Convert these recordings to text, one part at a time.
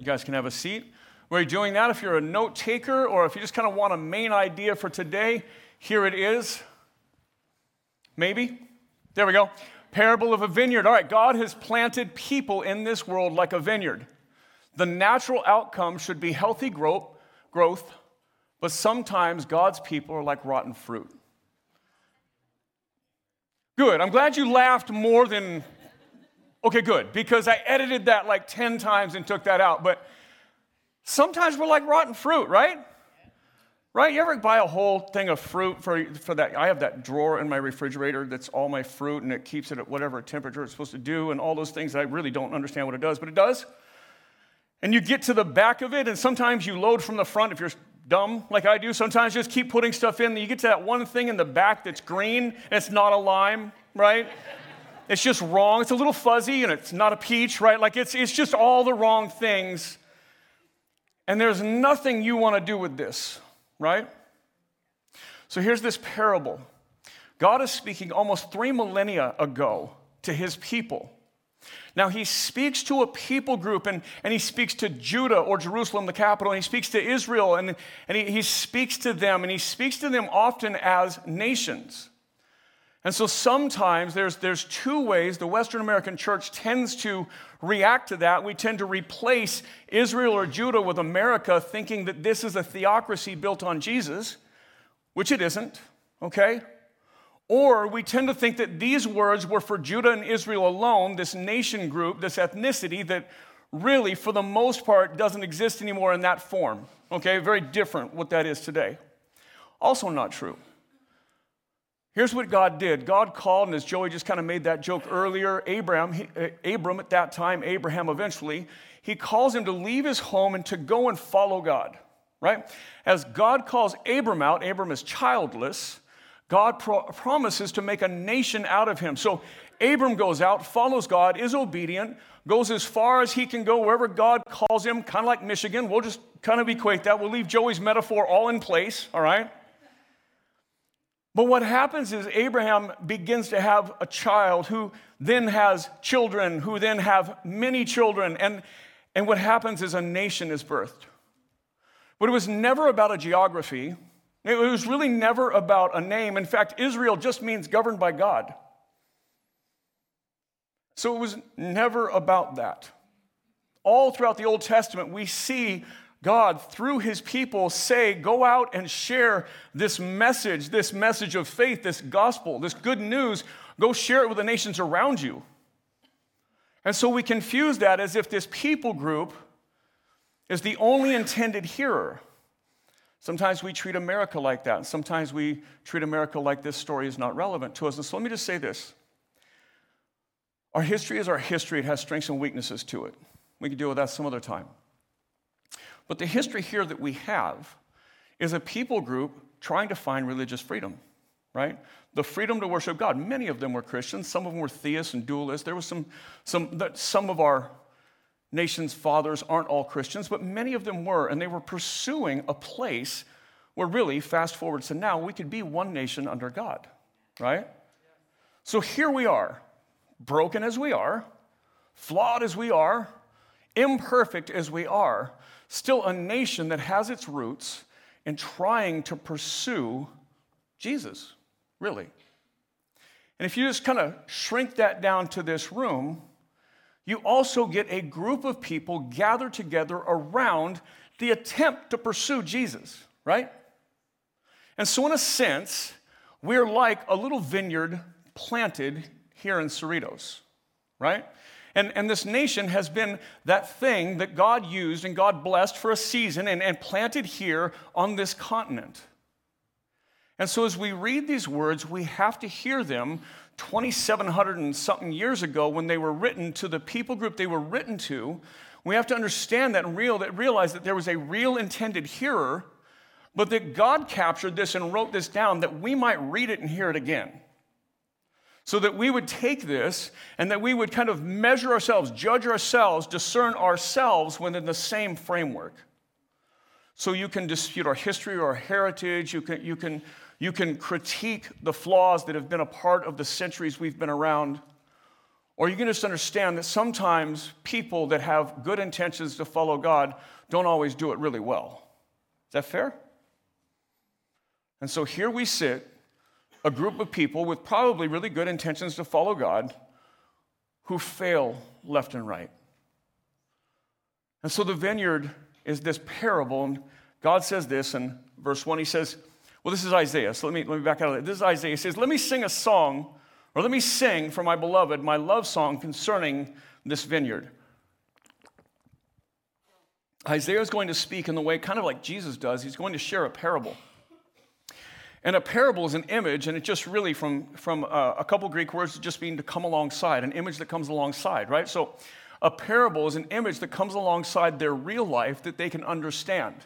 You guys can have a seat. We're doing that. If you're a note taker or if you just kind of want a main idea for today, here it is. Maybe. There we go. Parable of a vineyard. All right, God has planted people in this world like a vineyard. The natural outcome should be healthy growth, but sometimes God's people are like rotten fruit. Good. I'm glad you laughed more than. Okay, good, because I edited that like 10 times and took that out. But sometimes we're like rotten fruit, right? Right? You ever buy a whole thing of fruit for, for that? I have that drawer in my refrigerator that's all my fruit and it keeps it at whatever temperature it's supposed to do and all those things. I really don't understand what it does, but it does. And you get to the back of it, and sometimes you load from the front if you're dumb like I do. Sometimes just keep putting stuff in. You get to that one thing in the back that's green, and it's not a lime, right? It's just wrong. It's a little fuzzy, and it's not a peach, right? Like it's, it's just all the wrong things. And there's nothing you want to do with this, right? So here's this parable God is speaking almost three millennia ago to his people. Now, he speaks to a people group and, and he speaks to Judah or Jerusalem, the capital, and he speaks to Israel and, and he, he speaks to them, and he speaks to them often as nations. And so sometimes there's, there's two ways the Western American church tends to react to that. We tend to replace Israel or Judah with America, thinking that this is a theocracy built on Jesus, which it isn't, okay? Or we tend to think that these words were for Judah and Israel alone, this nation group, this ethnicity that really, for the most part, doesn't exist anymore in that form. Okay, very different what that is today. Also, not true. Here's what God did God called, and as Joey just kind of made that joke earlier, Abraham, he, uh, Abram at that time, Abraham eventually, he calls him to leave his home and to go and follow God, right? As God calls Abram out, Abram is childless. God pro- promises to make a nation out of him. So Abram goes out, follows God, is obedient, goes as far as he can go wherever God calls him, kind of like Michigan. We'll just kind of equate that. We'll leave Joey's metaphor all in place, all right? But what happens is Abraham begins to have a child who then has children, who then have many children, and, and what happens is a nation is birthed. But it was never about a geography, it was really never about a name. In fact, Israel just means governed by God. So it was never about that. All throughout the Old Testament, we see God, through his people, say, Go out and share this message, this message of faith, this gospel, this good news. Go share it with the nations around you. And so we confuse that as if this people group is the only intended hearer. Sometimes we treat America like that. Sometimes we treat America like this story is not relevant to us. And so let me just say this our history is our history, it has strengths and weaknesses to it. We can deal with that some other time. But the history here that we have is a people group trying to find religious freedom, right? The freedom to worship God. Many of them were Christians, some of them were theists and dualists. There was some, some, that some of our nation's fathers aren't all Christians, but many of them were, and they were pursuing a place where really, fast forward to now, we could be one nation under God, right? So here we are, broken as we are, flawed as we are, imperfect as we are, still a nation that has its roots in trying to pursue Jesus, really. And if you just kind of shrink that down to this room, you also get a group of people gathered together around the attempt to pursue Jesus, right? And so, in a sense, we're like a little vineyard planted here in Cerritos, right? And, and this nation has been that thing that God used and God blessed for a season and, and planted here on this continent. And so, as we read these words, we have to hear them 2,700 and something years ago when they were written to the people group they were written to. We have to understand that and real, that realize that there was a real intended hearer, but that God captured this and wrote this down that we might read it and hear it again. So that we would take this and that we would kind of measure ourselves, judge ourselves, discern ourselves within the same framework. So you can dispute our history or our heritage, you can, you can you can critique the flaws that have been a part of the centuries we've been around, Or you can just understand that sometimes people that have good intentions to follow God don't always do it really well. Is that fair? And so here we sit, a group of people with probably really good intentions to follow God who fail left and right. And so the vineyard is this parable, and God says this in verse 1. He says, Well, this is Isaiah, so let me, let me back out of it. This is Isaiah. He says, Let me sing a song, or let me sing for my beloved my love song concerning this vineyard. Isaiah is going to speak in the way kind of like Jesus does. He's going to share a parable. And a parable is an image, and it just really from, from uh, a couple Greek words just mean to come alongside, an image that comes alongside, right? So a parable is an image that comes alongside their real life that they can understand.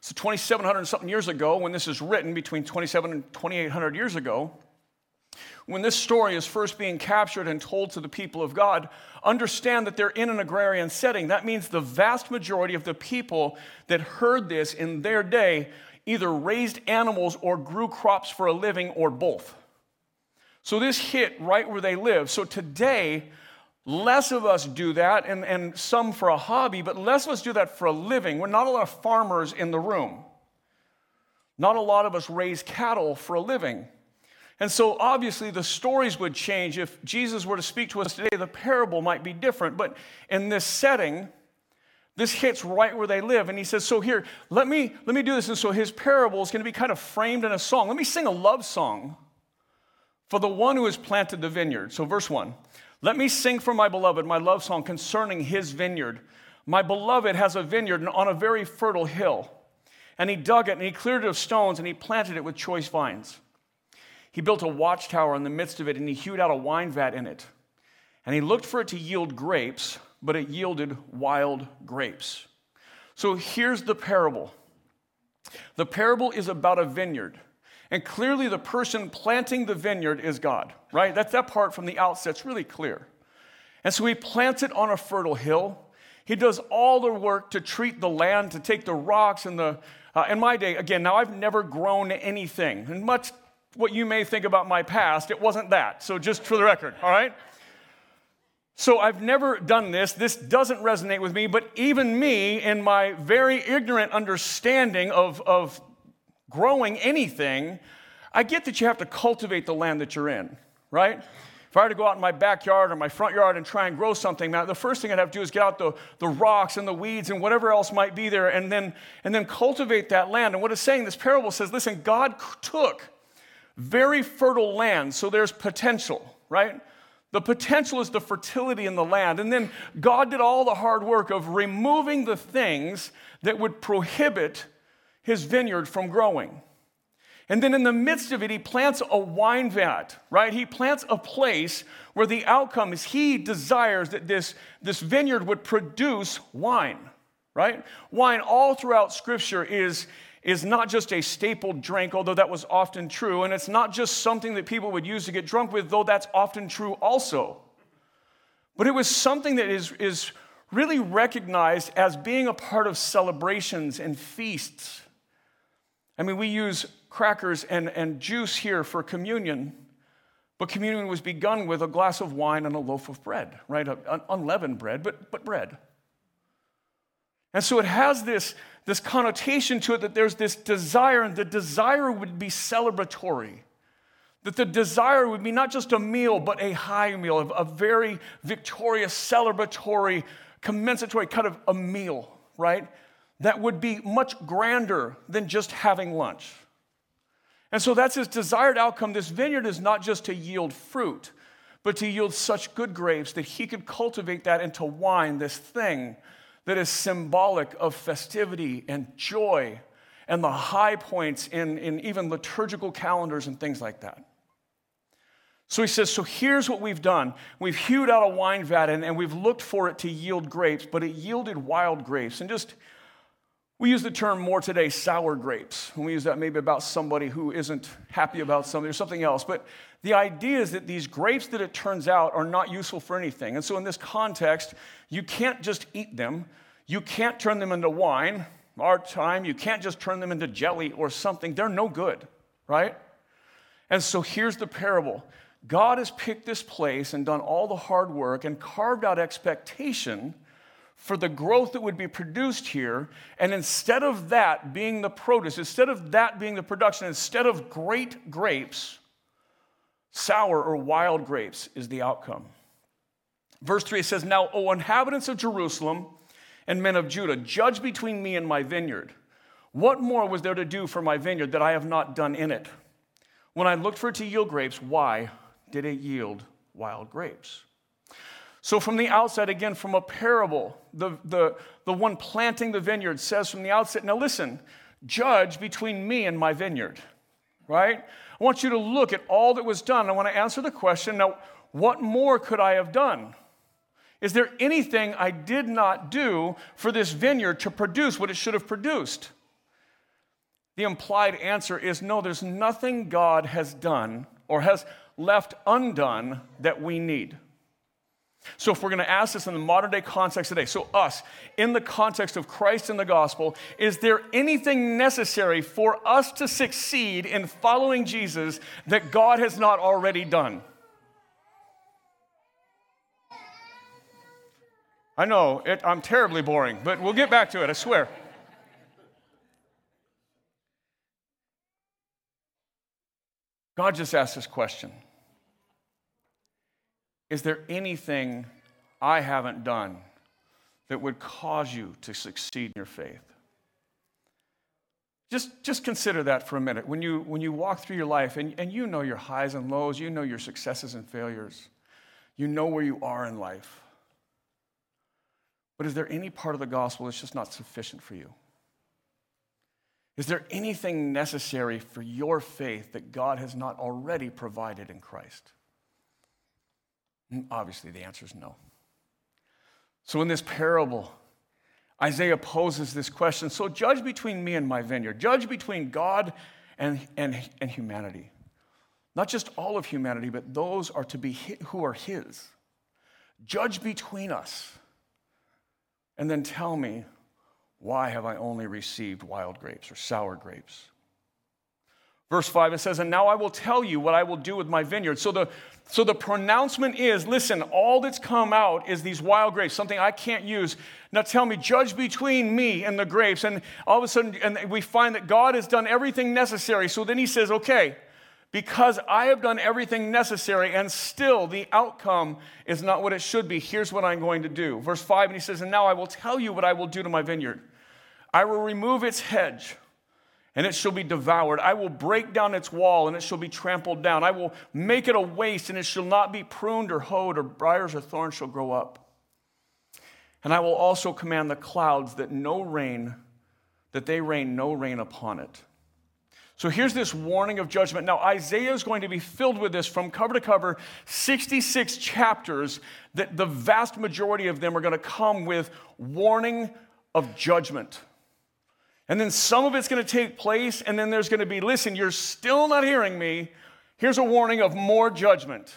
So 2,700 something years ago, when this is written, between 27 and 2,800 years ago, when this story is first being captured and told to the people of God, understand that they're in an agrarian setting. That means the vast majority of the people that heard this in their day either raised animals or grew crops for a living or both. So this hit right where they live. So today, less of us do that, and, and some for a hobby, but less of us do that for a living. We're not a lot of farmers in the room. Not a lot of us raise cattle for a living. And so obviously the stories would change. If Jesus were to speak to us today, the parable might be different. But in this setting, this hits right where they live. And he says, So here, let me, let me do this. And so his parable is going to be kind of framed in a song. Let me sing a love song for the one who has planted the vineyard. So, verse one let me sing for my beloved my love song concerning his vineyard. My beloved has a vineyard on a very fertile hill. And he dug it and he cleared it of stones and he planted it with choice vines. He built a watchtower in the midst of it and he hewed out a wine vat in it. And he looked for it to yield grapes but it yielded wild grapes. So here's the parable the parable is about a vineyard. And clearly, the person planting the vineyard is God, right? That's that part from the outset's really clear. And so he plants it on a fertile hill. He does all the work to treat the land, to take the rocks and the. Uh, in my day, again, now I've never grown anything. And much what you may think about my past, it wasn't that. So just for the record, all right? So I've never done this. This doesn't resonate with me, but even me, in my very ignorant understanding of, of growing anything, I get that you have to cultivate the land that you're in, right? If I were to go out in my backyard or my front yard and try and grow something, now the first thing I'd have to do is get out the, the rocks and the weeds and whatever else might be there and then, and then cultivate that land. And what it's saying, this parable says, listen, God took very fertile land, so there's potential, right? The potential is the fertility in the land. And then God did all the hard work of removing the things that would prohibit his vineyard from growing. And then in the midst of it, he plants a wine vat, right? He plants a place where the outcome is he desires that this, this vineyard would produce wine, right? Wine all throughout Scripture is, is not just a staple drink, although that was often true, and it's not just something that people would use to get drunk with, though that's often true also. But it was something that is, is really recognized as being a part of celebrations and feasts. I mean, we use crackers and, and juice here for communion, but communion was begun with a glass of wine and a loaf of bread, right? Unleavened bread, but, but bread. And so it has this, this connotation to it that there's this desire, and the desire would be celebratory. That the desire would be not just a meal, but a high meal, a very victorious, celebratory, commensatory kind of a meal, right? That would be much grander than just having lunch. And so that's his desired outcome. This vineyard is not just to yield fruit, but to yield such good grapes that he could cultivate that into wine, this thing that is symbolic of festivity and joy and the high points in, in even liturgical calendars and things like that. So he says, So here's what we've done. We've hewed out a wine vat and, and we've looked for it to yield grapes, but it yielded wild grapes. And just, we use the term more today, sour grapes. And we use that maybe about somebody who isn't happy about something or something else. But the idea is that these grapes that it turns out are not useful for anything. And so, in this context, you can't just eat them, you can't turn them into wine. Our time, you can't just turn them into jelly or something. They're no good, right? And so, here's the parable God has picked this place and done all the hard work and carved out expectation for the growth that would be produced here. And instead of that being the produce, instead of that being the production, instead of great grapes, sour or wild grapes is the outcome. Verse 3 it says, Now, O inhabitants of Jerusalem and men of Judah, judge between me and my vineyard. What more was there to do for my vineyard that I have not done in it? When I looked for it to yield grapes, why did it yield wild grapes? So, from the outside, again, from a parable, the, the, the one planting the vineyard says from the outset, now listen, judge between me and my vineyard, right? I want you to look at all that was done. I want to answer the question now, what more could I have done? Is there anything I did not do for this vineyard to produce what it should have produced? The implied answer is no, there's nothing God has done or has left undone that we need. So, if we're going to ask this in the modern day context today, so us, in the context of Christ and the gospel, is there anything necessary for us to succeed in following Jesus that God has not already done? I know, it, I'm terribly boring, but we'll get back to it, I swear. God just asked this question is there anything I haven't done that would cause you to succeed in your faith? Just, just consider that for a minute. When you, when you walk through your life and, and you know your highs and lows, you know your successes and failures, you know where you are in life. But is there any part of the gospel that's just not sufficient for you? Is there anything necessary for your faith that God has not already provided in Christ? Obviously, the answer is no. So, in this parable, Isaiah poses this question So, judge between me and my vineyard, judge between God and, and, and humanity. Not just all of humanity, but those are to be who are His. Judge between us. And then tell me, why have I only received wild grapes or sour grapes? Verse 5, it says, And now I will tell you what I will do with my vineyard. So the, so the pronouncement is listen, all that's come out is these wild grapes, something I can't use. Now tell me, judge between me and the grapes. And all of a sudden, and we find that God has done everything necessary. So then he says, Okay, because I have done everything necessary and still the outcome is not what it should be, here's what I'm going to do. Verse 5, and he says, And now I will tell you what I will do to my vineyard. I will remove its hedge and it shall be devoured. I will break down its wall, and it shall be trampled down. I will make it a waste, and it shall not be pruned or hoed, or briars or thorns shall grow up. And I will also command the clouds that no rain, that they rain no rain upon it. So here's this warning of judgment. Now, Isaiah is going to be filled with this from cover to cover, 66 chapters, that the vast majority of them are going to come with warning of judgment. And then some of it's going to take place, and then there's going to be listen, you're still not hearing me. Here's a warning of more judgment.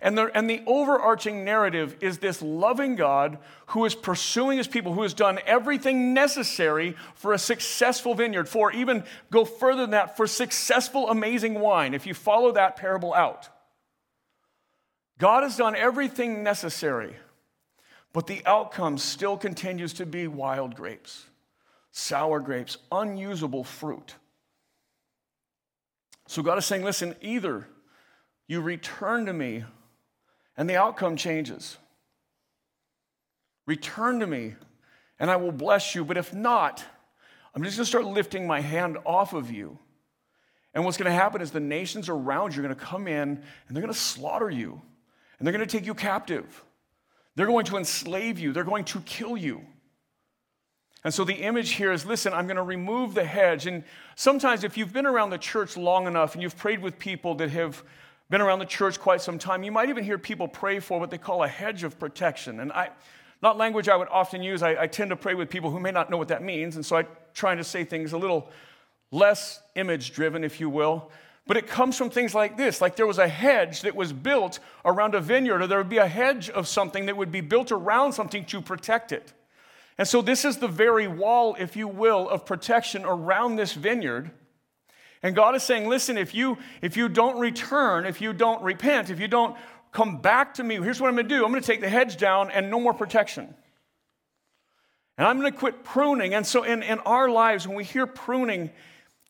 And the, and the overarching narrative is this loving God who is pursuing his people, who has done everything necessary for a successful vineyard, for even go further than that, for successful, amazing wine, if you follow that parable out. God has done everything necessary, but the outcome still continues to be wild grapes sour grapes, unusable fruit. So God is saying, listen, either you return to me and the outcome changes. Return to me and I will bless you. But if not, I'm just going to start lifting my hand off of you. And what's going to happen is the nations around you are going to come in and they're going to slaughter you and they're going to take you captive. They're going to enslave you, they're going to kill you. And so the image here is listen, I'm going to remove the hedge. And sometimes, if you've been around the church long enough and you've prayed with people that have been around the church quite some time, you might even hear people pray for what they call a hedge of protection. And I, not language I would often use, I, I tend to pray with people who may not know what that means. And so I try to say things a little less image driven, if you will. But it comes from things like this like there was a hedge that was built around a vineyard, or there would be a hedge of something that would be built around something to protect it. And so, this is the very wall, if you will, of protection around this vineyard. And God is saying, listen, if you if you don't return, if you don't repent, if you don't come back to me, here's what I'm going to do. I'm going to take the hedge down and no more protection. And I'm going to quit pruning. And so in, in our lives, when we hear pruning,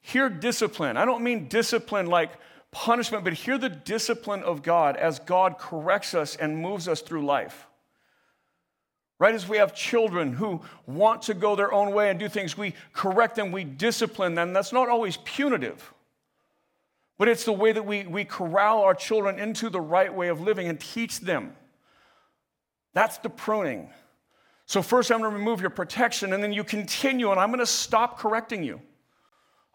hear discipline. I don't mean discipline like punishment, but hear the discipline of God as God corrects us and moves us through life. Right as we have children who want to go their own way and do things, we correct them, we discipline them. That's not always punitive, but it's the way that we, we corral our children into the right way of living and teach them. That's the pruning. So, first, I'm going to remove your protection, and then you continue, and I'm going to stop correcting you.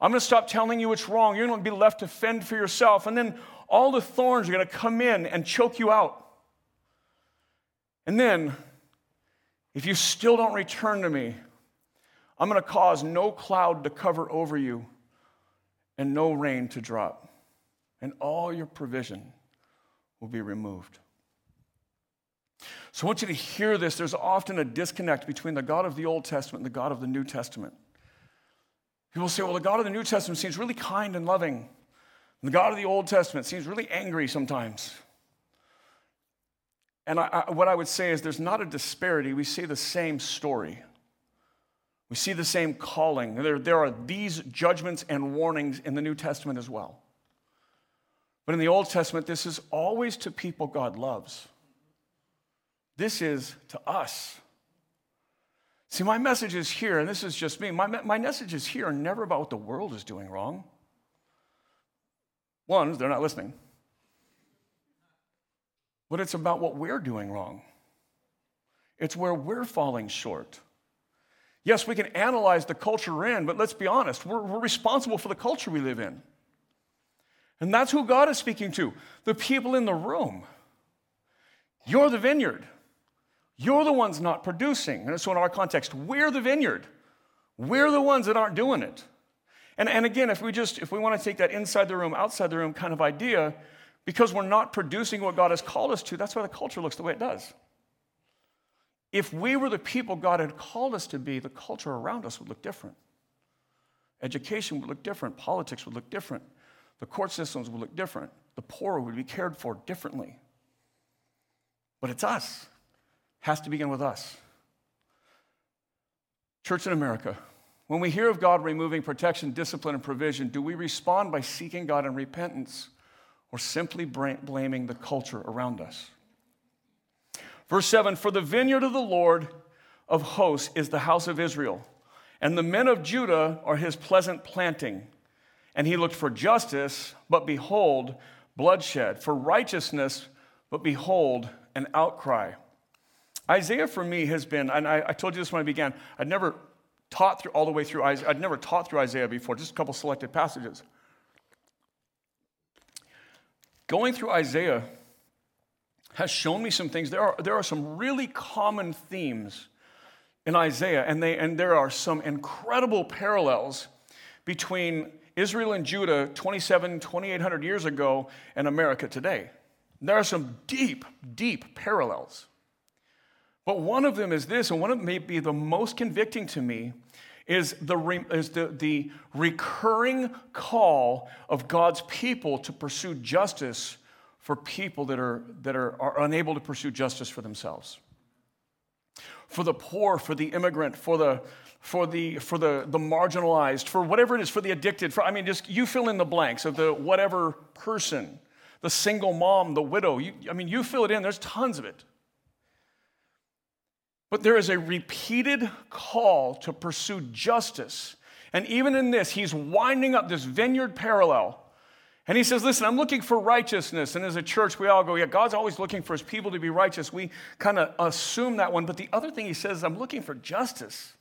I'm going to stop telling you it's wrong. You're going to be left to fend for yourself. And then all the thorns are going to come in and choke you out. And then if you still don't return to me, I'm going to cause no cloud to cover over you and no rain to drop, and all your provision will be removed. So I want you to hear this. There's often a disconnect between the God of the Old Testament and the God of the New Testament. People say, well, the God of the New Testament seems really kind and loving, and the God of the Old Testament seems really angry sometimes. And I, I, what I would say is there's not a disparity. We see the same story. We see the same calling. There, there are these judgments and warnings in the New Testament as well. But in the Old Testament, this is always to people God loves. This is to us. See, my message is here, and this is just me. My, my messages here are never about what the world is doing wrong. One, they're not listening but it's about what we're doing wrong. It's where we're falling short. Yes, we can analyze the culture we're in, but let's be honest, we're, we're, responsible for the culture we live in. And that's who God is speaking to the people in the room. You're the vineyard. You're the ones not producing. And so, in our context, we're the vineyard. We're the ones that aren't doing it. And, and again, if we just if we want to take that inside the room, outside the room kind of idea, because we're not producing what God has called us to, that's why the culture looks the way it does. If we were the people God had called us to be, the culture around us would look different. Education would look different. Politics would look different. The court systems would look different. The poor would be cared for differently. But it's us. It has to begin with us. Church in America, when we hear of God removing protection, discipline, and provision, do we respond by seeking God in repentance? Or simply blaming the culture around us. Verse 7 For the vineyard of the Lord of hosts is the house of Israel, and the men of Judah are his pleasant planting. And he looked for justice, but behold, bloodshed, for righteousness, but behold, an outcry. Isaiah for me has been, and I, I told you this when I began, I'd never taught through all the way through Isaiah, I'd never taught through Isaiah before, just a couple selected passages. Going through Isaiah has shown me some things. There are, there are some really common themes in Isaiah, and, they, and there are some incredible parallels between Israel and Judah 27, 2800 years ago and America today. There are some deep, deep parallels. But one of them is this, and one of them may be the most convicting to me, is the, is the, the recurring call of God's people to pursue justice for people that, are, that are, are unable to pursue justice for themselves. For the poor, for the immigrant, for the, for the, for the, the marginalized, for whatever it is, for the addicted, for, I mean, just you fill in the blanks of the whatever person, the single mom, the widow. You, I mean, you fill it in, there's tons of it. But there is a repeated call to pursue justice. And even in this, he's winding up this vineyard parallel. And he says, Listen, I'm looking for righteousness. And as a church, we all go, Yeah, God's always looking for his people to be righteous. We kind of assume that one. But the other thing he says, I'm looking for justice.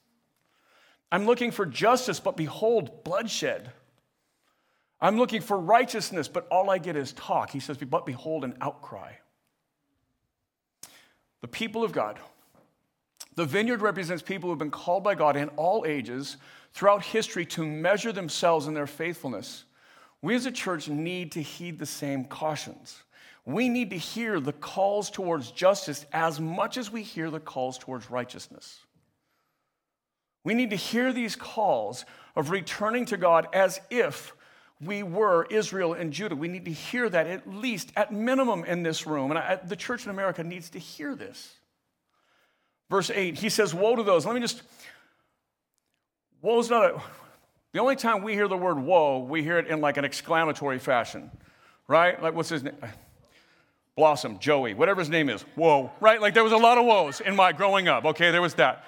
I'm looking for justice, but behold, bloodshed. I'm looking for righteousness, but all I get is talk. He says, But behold, an outcry. The people of God the vineyard represents people who have been called by God in all ages throughout history to measure themselves in their faithfulness. We as a church need to heed the same cautions. We need to hear the calls towards justice as much as we hear the calls towards righteousness. We need to hear these calls of returning to God as if we were Israel and Judah. We need to hear that at least, at minimum, in this room. And I, the church in America needs to hear this. Verse 8, he says, Woe to those. Let me just, woe's not a, the only time we hear the word woe, we hear it in like an exclamatory fashion, right? Like, what's his name? Blossom, Joey, whatever his name is, whoa, right? Like, there was a lot of woes in my growing up, okay? There was that.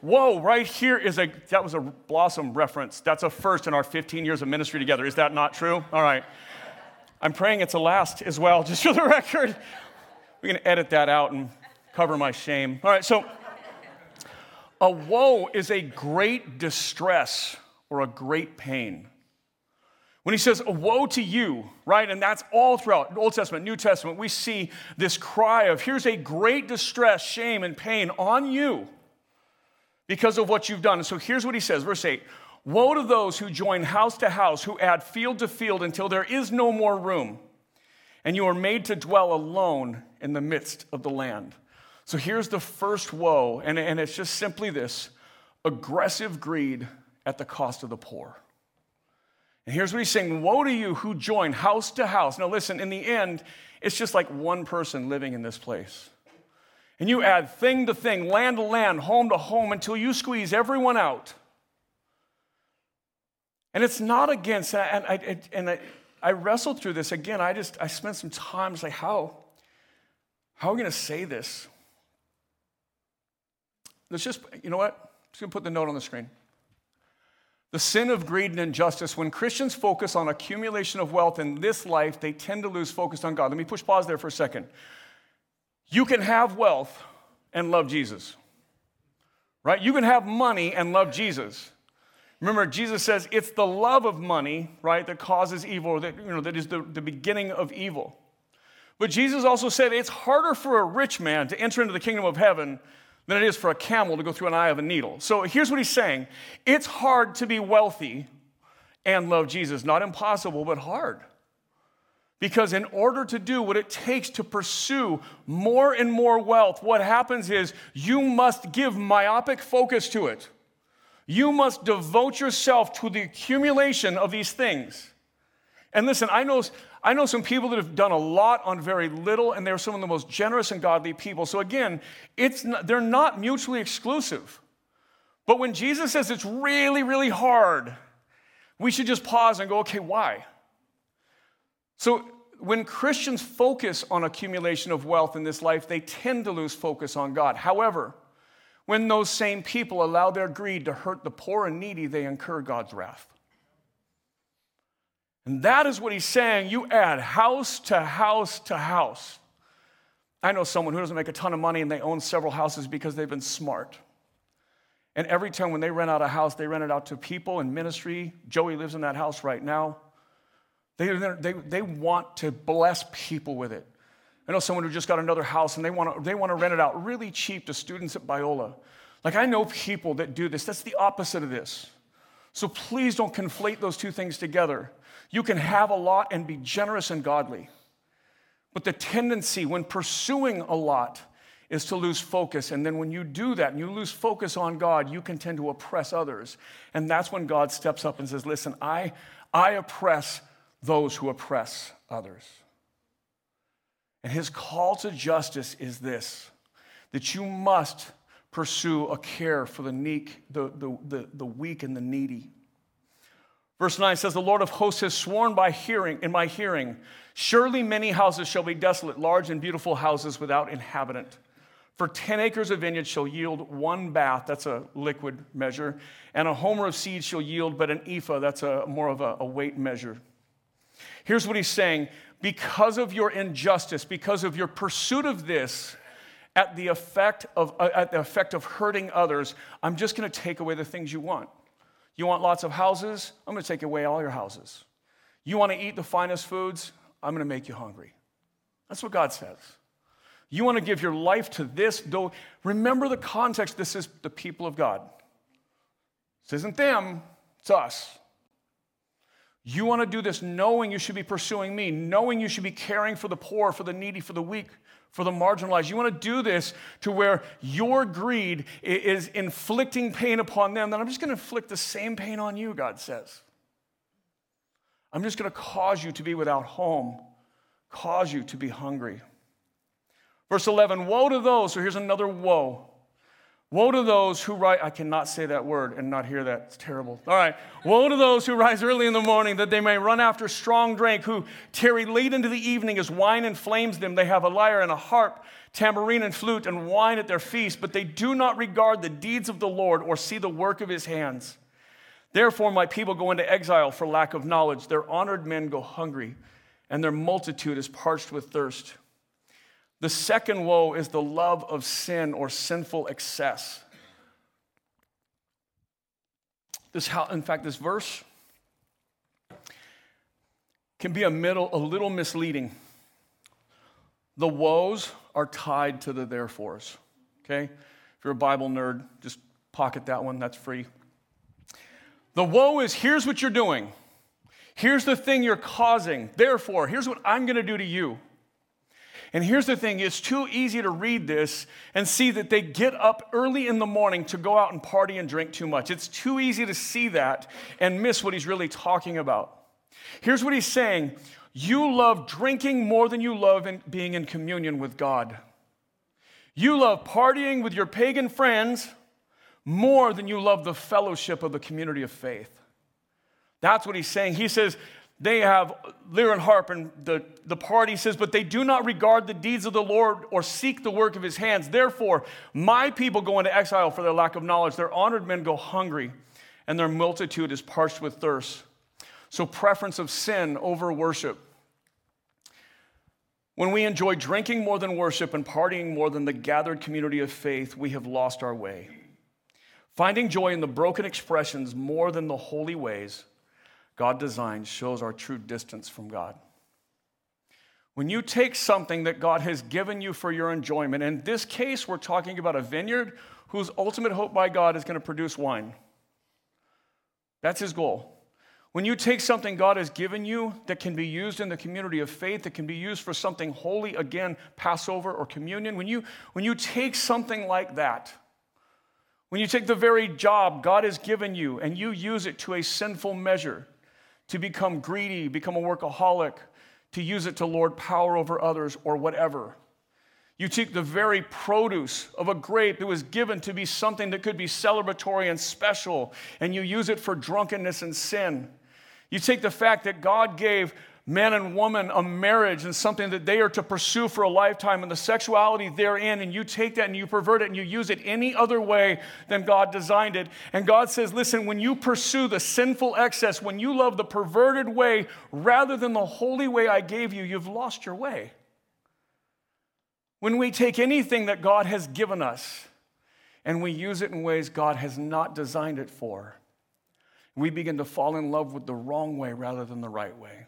Whoa, right here is a, that was a Blossom reference. That's a first in our 15 years of ministry together. Is that not true? All right. I'm praying it's a last as well, just for the record. We're to edit that out and cover my shame. All right, so a woe is a great distress or a great pain. When he says, Woe to you, right? And that's all throughout Old Testament, New Testament, we see this cry of, Here's a great distress, shame, and pain on you because of what you've done. And so here's what he says, verse 8 Woe to those who join house to house, who add field to field until there is no more room, and you are made to dwell alone in the midst of the land. So here's the first woe, and, and it's just simply this aggressive greed at the cost of the poor. And here's what he's saying Woe to you who join house to house. Now, listen, in the end, it's just like one person living in this place. And you add thing to thing, land to land, home to home until you squeeze everyone out. And it's not against, and I, and I, I wrestled through this again. I just, I spent some time, it's like, how, how are we going to say this? Let's just, you know what? I'm just going to put the note on the screen. The sin of greed and injustice, when Christians focus on accumulation of wealth in this life, they tend to lose focus on God. Let me push pause there for a second. You can have wealth and love Jesus, right? You can have money and love Jesus. Remember, Jesus says it's the love of money, right, that causes evil, that, you know, that is the, the beginning of evil. But Jesus also said it's harder for a rich man to enter into the kingdom of heaven than it is for a camel to go through an eye of a needle. So here's what he's saying it's hard to be wealthy and love Jesus. Not impossible, but hard. Because in order to do what it takes to pursue more and more wealth, what happens is you must give myopic focus to it. You must devote yourself to the accumulation of these things. And listen, I know, I know some people that have done a lot on very little, and they're some of the most generous and godly people. So again, it's not, they're not mutually exclusive. But when Jesus says it's really, really hard, we should just pause and go, okay, why? So when Christians focus on accumulation of wealth in this life, they tend to lose focus on God. However, when those same people allow their greed to hurt the poor and needy, they incur God's wrath. And that is what he's saying. You add house to house to house. I know someone who doesn't make a ton of money and they own several houses because they've been smart. And every time when they rent out a house, they rent it out to people in ministry. Joey lives in that house right now. They, they, they want to bless people with it. I know someone who just got another house and they want to, they want to rent it out really cheap to students at Biola. Like, I know people that do this. That's the opposite of this. So please don't conflate those two things together. You can have a lot and be generous and godly. But the tendency when pursuing a lot is to lose focus. And then when you do that and you lose focus on God, you can tend to oppress others. And that's when God steps up and says, Listen, I, I oppress those who oppress others. And his call to justice is this that you must pursue a care for the, meek, the, the, the, the weak and the needy. Verse 9 says, The Lord of hosts has sworn by hearing, in my hearing, surely many houses shall be desolate, large and beautiful houses without inhabitant. For 10 acres of vineyard shall yield one bath, that's a liquid measure, and a homer of seed shall yield but an ephah, that's a more of a, a weight measure. Here's what he's saying because of your injustice, because of your pursuit of this, at the effect of, uh, at the effect of hurting others, I'm just going to take away the things you want. You want lots of houses? I'm going to take away all your houses. You want to eat the finest foods? I'm going to make you hungry. That's what God says. You want to give your life to this, though, remember the context. This is the people of God. This isn't them, it's us. You want to do this knowing you should be pursuing me, knowing you should be caring for the poor, for the needy, for the weak, for the marginalized. You want to do this to where your greed is inflicting pain upon them, then I'm just going to inflict the same pain on you, God says. I'm just going to cause you to be without home, cause you to be hungry. Verse 11 Woe to those, so here's another woe. Woe to those who rise, I cannot say that word and not hear that. It's terrible. All right. Woe to those who rise early in the morning that they may run after strong drink, who tarry late into the evening as wine inflames them. They have a lyre and a harp, tambourine and flute, and wine at their feast, but they do not regard the deeds of the Lord or see the work of his hands. Therefore, my people go into exile for lack of knowledge. Their honored men go hungry, and their multitude is parched with thirst. The second woe is the love of sin or sinful excess. This how, in fact, this verse can be a, middle, a little misleading. The woes are tied to the therefores. Okay? If you're a Bible nerd, just pocket that one, that's free. The woe is here's what you're doing. Here's the thing you're causing. Therefore, here's what I'm to do to you. And here's the thing it's too easy to read this and see that they get up early in the morning to go out and party and drink too much. It's too easy to see that and miss what he's really talking about. Here's what he's saying You love drinking more than you love in being in communion with God. You love partying with your pagan friends more than you love the fellowship of the community of faith. That's what he's saying. He says, they have lyre and harp and the, the party says but they do not regard the deeds of the lord or seek the work of his hands. Therefore my people go into exile for their lack of knowledge. Their honored men go hungry and their multitude is parched with thirst. So preference of sin over worship. When we enjoy drinking more than worship and partying more than the gathered community of faith we have lost our way. Finding joy in the broken expressions more than the holy ways God designed shows our true distance from God. When you take something that God has given you for your enjoyment, in this case, we're talking about a vineyard whose ultimate hope by God is going to produce wine. That's his goal. When you take something God has given you that can be used in the community of faith, that can be used for something holy, again, Passover or communion, when you, when you take something like that, when you take the very job God has given you and you use it to a sinful measure, to become greedy, become a workaholic, to use it to lord power over others, or whatever. You take the very produce of a grape that was given to be something that could be celebratory and special, and you use it for drunkenness and sin. You take the fact that God gave man and woman a marriage and something that they are to pursue for a lifetime and the sexuality therein, and you take that and you pervert it and you use it any other way than God designed it. And God says, listen, when you pursue the sinful excess, when you love the perverted way rather than the holy way I gave you, you've lost your way. When we take anything that God has given us and we use it in ways God has not designed it for, we begin to fall in love with the wrong way rather than the right way.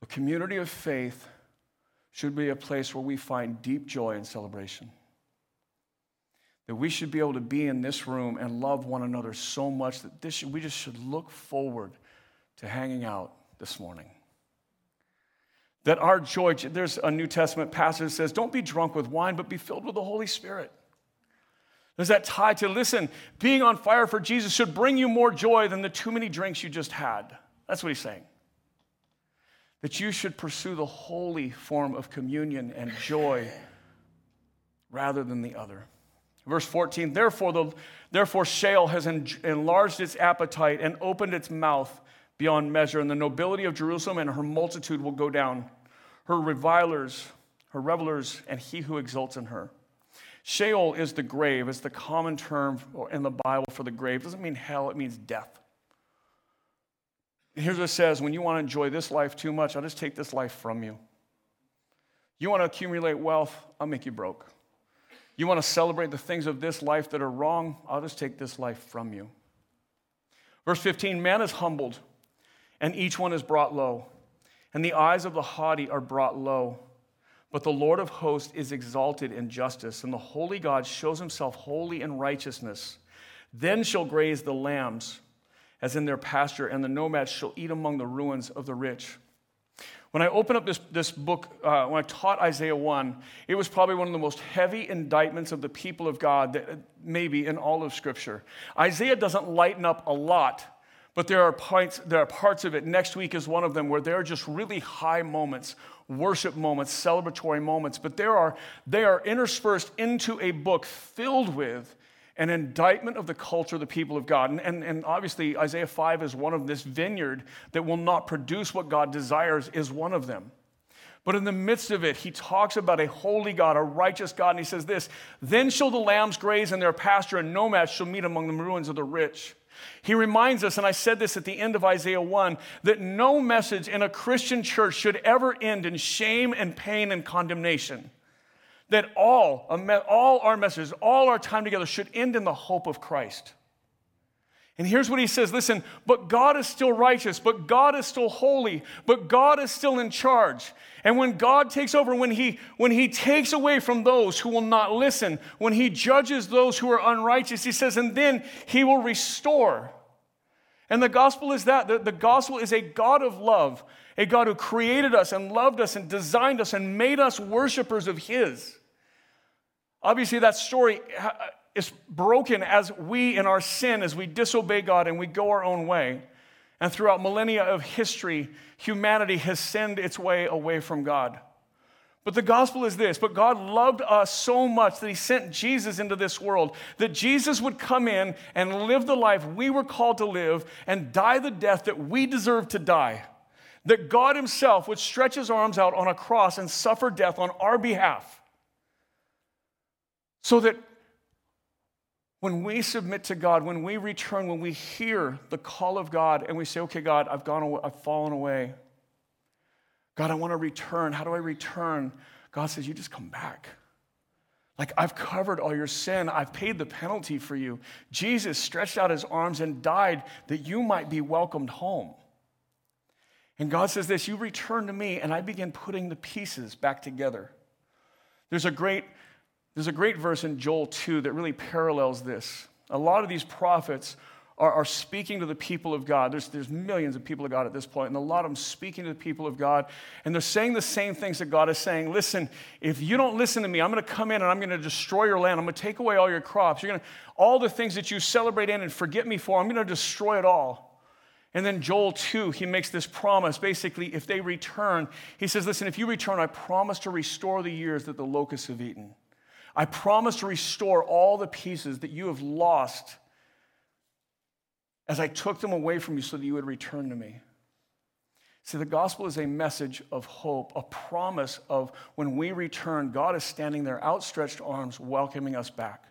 The community of faith should be a place where we find deep joy and celebration. That we should be able to be in this room and love one another so much that this, we just should look forward to hanging out this morning. That our joy, there's a New Testament passage that says, Don't be drunk with wine, but be filled with the Holy Spirit. There's that tie to listen, being on fire for Jesus should bring you more joy than the too many drinks you just had. That's what he's saying that you should pursue the holy form of communion and joy rather than the other. Verse 14, therefore, the, therefore Sheol has enlarged its appetite and opened its mouth beyond measure, and the nobility of Jerusalem and her multitude will go down. Her revilers, her revelers, and he who exults in her. Sheol is the grave. It's the common term in the Bible for the grave. It doesn't mean hell, it means death. Here's what it says when you want to enjoy this life too much, I'll just take this life from you. You want to accumulate wealth, I'll make you broke. You want to celebrate the things of this life that are wrong, I'll just take this life from you. Verse 15 Man is humbled, and each one is brought low, and the eyes of the haughty are brought low. But the Lord of hosts is exalted in justice, and the holy God shows himself holy in righteousness. Then shall graze the lambs as in their pasture, and the nomads shall eat among the ruins of the rich. When I opened up this, this book, uh, when I taught Isaiah 1, it was probably one of the most heavy indictments of the people of God that maybe in all of Scripture. Isaiah doesn't lighten up a lot, But there are, parts, there are parts of it, next week is one of them, where there are just really high moments, worship moments, celebratory moments. But there are, they are interspersed into a book filled with an indictment of the culture of the people of God. And, and, and obviously, Isaiah 5 is one of this vineyard that will not produce what God desires, is one of them. But in the midst of it, he talks about a holy God, a righteous God, and he says this Then shall the lambs graze in their pasture, and nomads shall meet among the ruins of the rich. He reminds us, and I said this at the end of Isaiah 1, that no message in a Christian church should ever end in shame and pain and condemnation. That all, all our messages, all our time together should end in the hope of Christ. And here's what he says listen, but God is still righteous, but God is still holy, but God is still in charge. And when God takes over, when he, when he takes away from those who will not listen, when he judges those who are unrighteous, he says, and then he will restore. And the gospel is that the, the gospel is a God of love, a God who created us and loved us and designed us and made us worshipers of his. Obviously, that story uh, is broken as we, in our sin, as we disobey God and we go our own way. And throughout millennia of history, humanity has sinned its way away from God. But the gospel is this but God loved us so much that he sent Jesus into this world, that Jesus would come in and live the life we were called to live and die the death that we deserve to die. That God himself would stretch his arms out on a cross and suffer death on our behalf. So that when we submit to God, when we return, when we hear the call of God and we say, okay, God, I've gone away, I've fallen away. God, I want to return. How do I return? God says, you just come back. Like, I've covered all your sin. I've paid the penalty for you. Jesus stretched out his arms and died that you might be welcomed home. And God says this You return to me, and I begin putting the pieces back together. There's a great there's a great verse in Joel 2 that really parallels this. A lot of these prophets are, are, speaking to the people of God. There's, there's millions of people of God at this point, and a lot of them speaking to the people of God, and they're saying the same things that God is saying. Listen, if you don't listen to me, I'm going to come in and I'm going to destroy your land. I'm going to take away all your crops. You're going to, all the things that you celebrate in and forget me for, I'm going to destroy it all. And then Joel 2, he makes this promise. Basically, if they return, he says, Listen, if you return, I promise to restore the years that the locusts have eaten. I promise to restore all the pieces that you have lost as I took them away from you so that you would return to me. See, the gospel is a message of hope, a promise of when we return, God is standing there, outstretched arms, welcoming us back.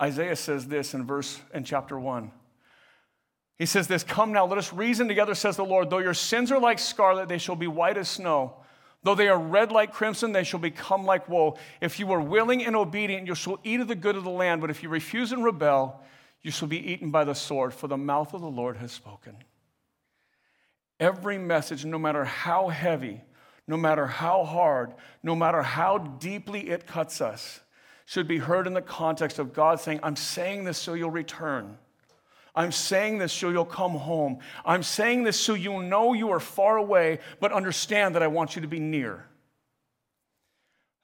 Isaiah says this in verse in chapter 1. He says this, "Come now, let us reason together," says the Lord. "Though your sins are like scarlet, they shall be white as snow. Though they are red like crimson, they shall become like wool. If you are willing and obedient, you shall eat of the good of the land. But if you refuse and rebel, you shall be eaten by the sword, for the mouth of the Lord has spoken. Every message, no matter how heavy, no matter how hard, no matter how deeply it cuts us, should be heard in the context of God saying, I'm saying this so you'll return. I'm saying this so you'll come home. I'm saying this so you'll know you are far away, but understand that I want you to be near.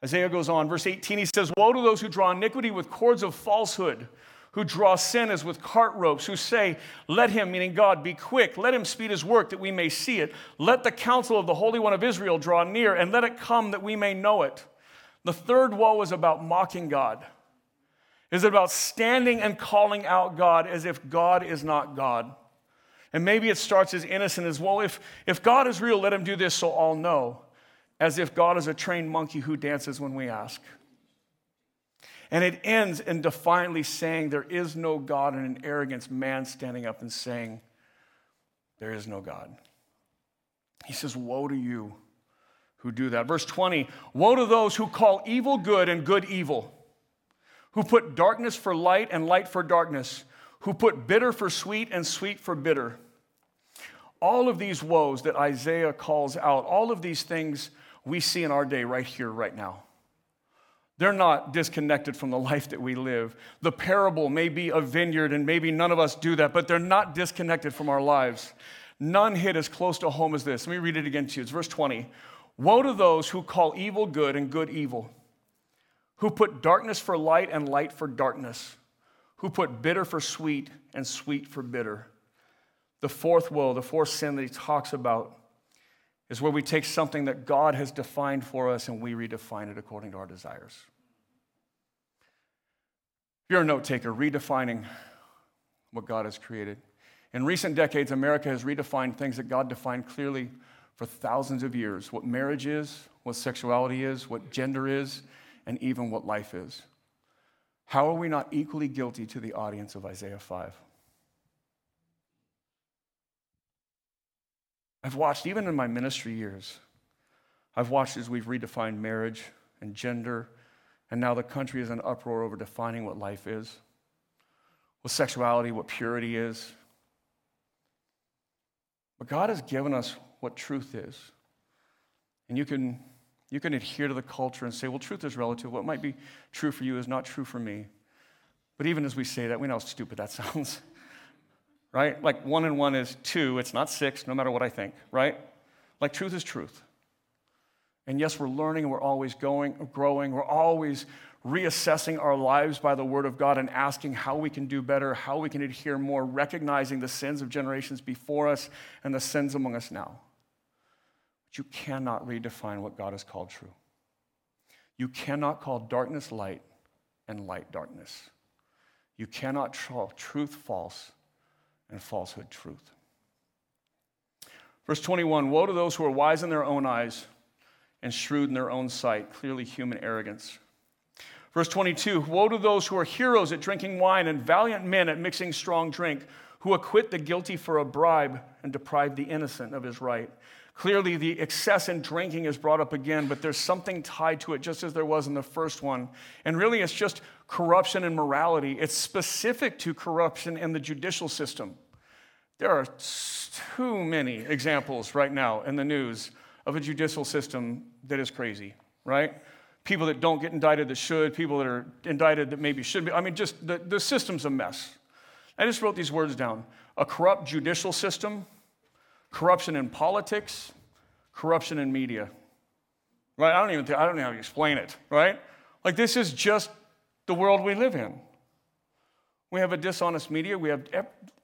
Isaiah goes on, verse 18, he says, Woe to those who draw iniquity with cords of falsehood, who draw sin as with cart ropes, who say, Let him, meaning God, be quick, let him speed his work that we may see it. Let the counsel of the Holy One of Israel draw near, and let it come that we may know it. The third woe is about mocking God. Is it about standing and calling out God as if God is not God? And maybe it starts as innocent as, well, if, if God is real, let him do this so I'll know. As if God is a trained monkey who dances when we ask. And it ends in defiantly saying, There is no God, and an arrogance, man standing up and saying, There is no God. He says, Woe to you who do that. Verse 20 Woe to those who call evil good and good evil who put darkness for light and light for darkness, who put bitter for sweet and sweet for bitter. All of these woes that Isaiah calls out, all of these things we see in our day right here, right now. They're not disconnected from the life that we live. The parable may be a vineyard, and maybe none of us do that, but they're not disconnected from our lives. None hit as close to home as this. Let me read it again to you. It's verse 20. Woe to those who call evil good and good evil who put darkness for light and light for darkness, who put bitter for sweet and sweet for bitter. The fourth woe, the fourth sin that he talks about, is where we take something that God has defined for us and we redefine it according to our desires. If you're a note taker, redefining what God has created. In recent decades, America has redefined things that God defined clearly for thousands of years what marriage is, what sexuality is, what gender is, and even what life is. How are we not equally guilty to the audience of Isaiah 5? I've watched, even in my ministry years, I've watched as we've redefined marriage and gender, and now the country is in uproar over defining what life is, what sexuality, what purity is. But God has given us what truth is. And you can, you can adhere to the culture and say, well, truth is relative. What might be true for you is not true for me. But even as we say that, we know how stupid that sounds right? Like one and one is two, it's not six, no matter what I think, right? Like truth is truth. And yes, we're learning and we're always going, growing. We're always reassessing our lives by the Word of God and asking how we can do better, how we can adhere more, recognizing the sins of generations before us and the sins among us now. You cannot redefine what God has called true. You cannot call darkness light and light darkness. You cannot call truth false and falsehood truth. Verse 21 Woe to those who are wise in their own eyes and shrewd in their own sight, clearly human arrogance. Verse 22 Woe to those who are heroes at drinking wine and valiant men at mixing strong drink, who acquit the guilty for a bribe and deprive the innocent of his right. Clearly, the excess in drinking is brought up again, but there's something tied to it, just as there was in the first one. And really, it's just corruption and morality. It's specific to corruption in the judicial system. There are too many examples right now in the news of a judicial system that is crazy, right? People that don't get indicted that should, people that are indicted that maybe should be. I mean, just the, the system's a mess. I just wrote these words down a corrupt judicial system corruption in politics, corruption in media. Right? I don't even I don't know how to explain it, right? Like this is just the world we live in. We have a dishonest media. We have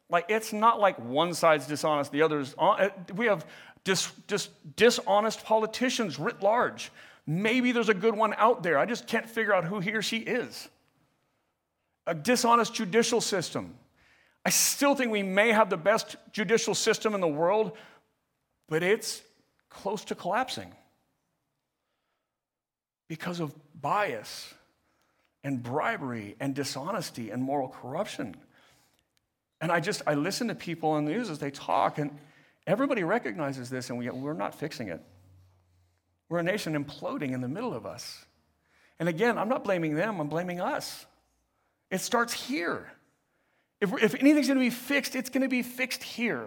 like it's not like one side's dishonest, the other's. Uh, we have dis, dis, dishonest politicians writ large. Maybe there's a good one out there. I just can't figure out who he or she is. A dishonest judicial system. I still think we may have the best judicial system in the world, but it's close to collapsing because of bias and bribery and dishonesty and moral corruption. And I just, I listen to people on the news as they talk, and everybody recognizes this, and we, we're not fixing it. We're a nation imploding in the middle of us. And again, I'm not blaming them, I'm blaming us. It starts here. If, if anything's going to be fixed, it's going to be fixed here.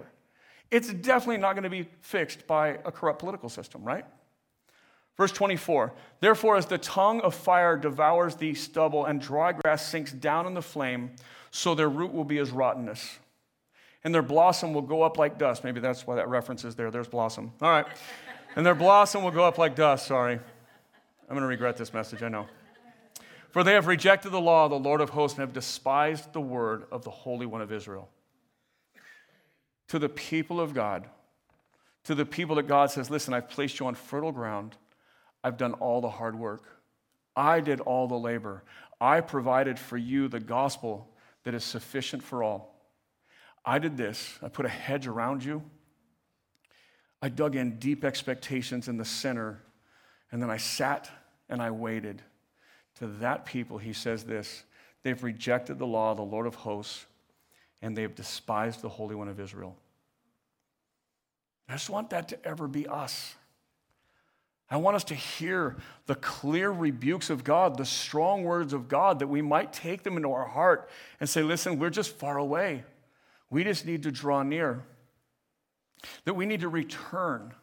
It's definitely not going to be fixed by a corrupt political system, right? Verse 24, therefore, as the tongue of fire devours the stubble and dry grass sinks down in the flame, so their root will be as rottenness. And their blossom will go up like dust. Maybe that's why that reference is there. There's blossom. All right. And their blossom will go up like dust. Sorry. I'm going to regret this message, I know. For they have rejected the law of the Lord of hosts and have despised the word of the Holy One of Israel. To the people of God, to the people that God says, Listen, I've placed you on fertile ground. I've done all the hard work. I did all the labor. I provided for you the gospel that is sufficient for all. I did this. I put a hedge around you. I dug in deep expectations in the center, and then I sat and I waited. To that people, he says this they've rejected the law of the Lord of hosts, and they have despised the Holy One of Israel. I just want that to ever be us. I want us to hear the clear rebukes of God, the strong words of God, that we might take them into our heart and say, listen, we're just far away. We just need to draw near. That we need to return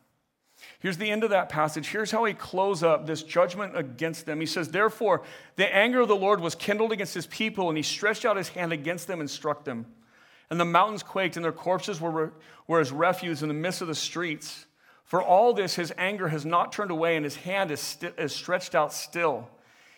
Here's the end of that passage. Here's how he closes up this judgment against them. He says, Therefore, the anger of the Lord was kindled against his people, and he stretched out his hand against them and struck them. And the mountains quaked, and their corpses were, were as refuse in the midst of the streets. For all this, his anger has not turned away, and his hand is, st- is stretched out still.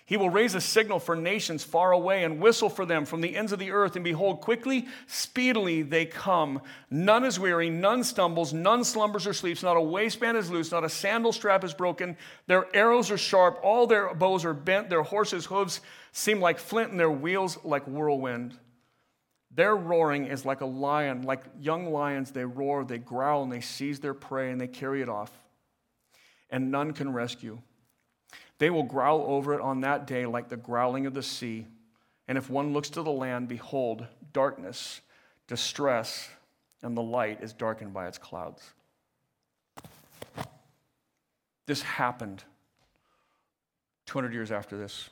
He will raise a signal for nations far away and whistle for them from the ends of the earth. And behold, quickly, speedily they come. None is weary, none stumbles, none slumbers or sleeps. Not a waistband is loose, not a sandal strap is broken. Their arrows are sharp, all their bows are bent, their horses' hooves seem like flint, and their wheels like whirlwind. Their roaring is like a lion, like young lions. They roar, they growl, and they seize their prey, and they carry it off. And none can rescue. They will growl over it on that day like the growling of the sea. And if one looks to the land, behold, darkness, distress, and the light is darkened by its clouds. This happened 200 years after this,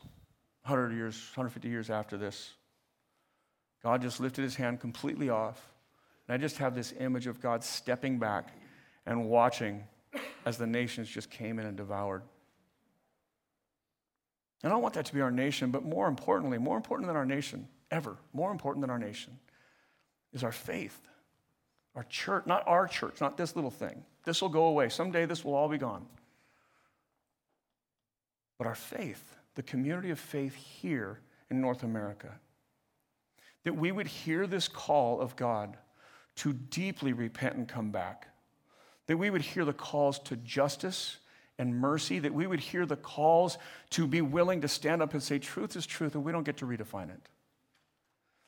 100 years, 150 years after this. God just lifted his hand completely off. And I just have this image of God stepping back and watching as the nations just came in and devoured. And I want that to be our nation, but more importantly, more important than our nation, ever, more important than our nation, is our faith. Our church, not our church, not this little thing. This will go away. Someday this will all be gone. But our faith, the community of faith here in North America, that we would hear this call of God to deeply repent and come back, that we would hear the calls to justice and mercy, that we would hear the calls to be willing to stand up and say, truth is truth, and we don't get to redefine it.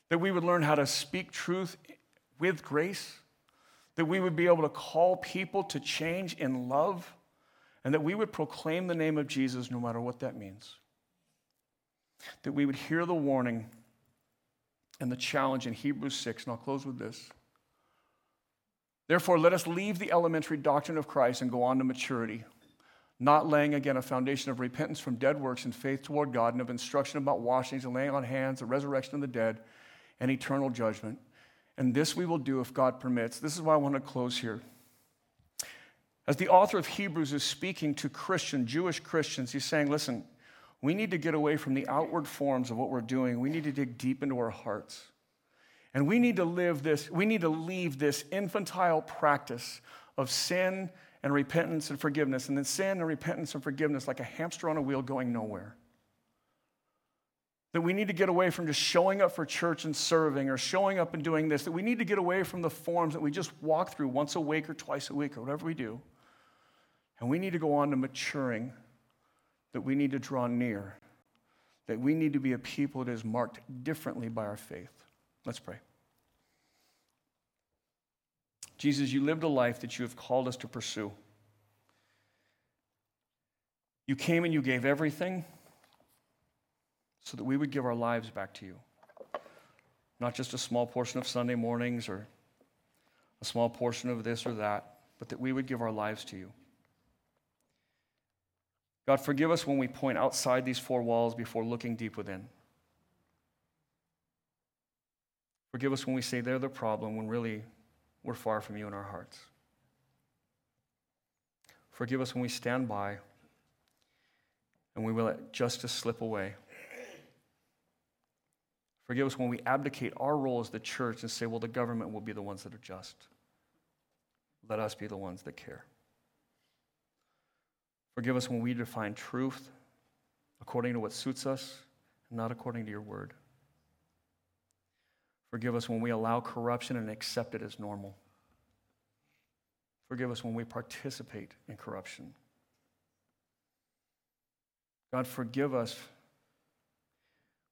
That we would learn how to speak truth with grace, that we would be able to call people to change in love, and that we would proclaim the name of Jesus no matter what that means. That we would hear the warning and the challenge in Hebrews 6, and I'll close with this. Therefore, let us leave the elementary doctrine of Christ and go on to maturity not laying again a foundation of repentance from dead works and faith toward God, and of instruction about washings and laying on hands, the resurrection of the dead, and eternal judgment. And this we will do if God permits. This is why I want to close here. As the author of Hebrews is speaking to Christian, Jewish Christians, he's saying, listen, we need to get away from the outward forms of what we're doing. We need to dig deep into our hearts. And we need to live this, we need to leave this infantile practice of sin and repentance and forgiveness, and then sin and repentance and forgiveness like a hamster on a wheel going nowhere. That we need to get away from just showing up for church and serving or showing up and doing this, that we need to get away from the forms that we just walk through once a week or twice a week or whatever we do. And we need to go on to maturing, that we need to draw near, that we need to be a people that is marked differently by our faith. Let's pray. Jesus, you lived a life that you have called us to pursue. You came and you gave everything so that we would give our lives back to you. Not just a small portion of Sunday mornings or a small portion of this or that, but that we would give our lives to you. God, forgive us when we point outside these four walls before looking deep within. Forgive us when we say they're the problem when really we're far from you in our hearts. Forgive us when we stand by and we will let justice slip away. Forgive us when we abdicate our role as the church and say, well, the government will be the ones that are just. Let us be the ones that care. Forgive us when we define truth according to what suits us and not according to your word. Forgive us when we allow corruption and accept it as normal. Forgive us when we participate in corruption. God, forgive us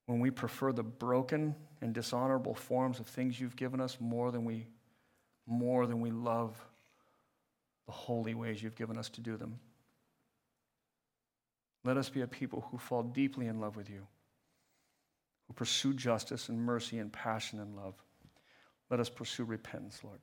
when we prefer the broken and dishonorable forms of things you've given us more than we, more than we love the holy ways you've given us to do them. Let us be a people who fall deeply in love with you who pursue justice and mercy and passion and love. Let us pursue repentance, Lord.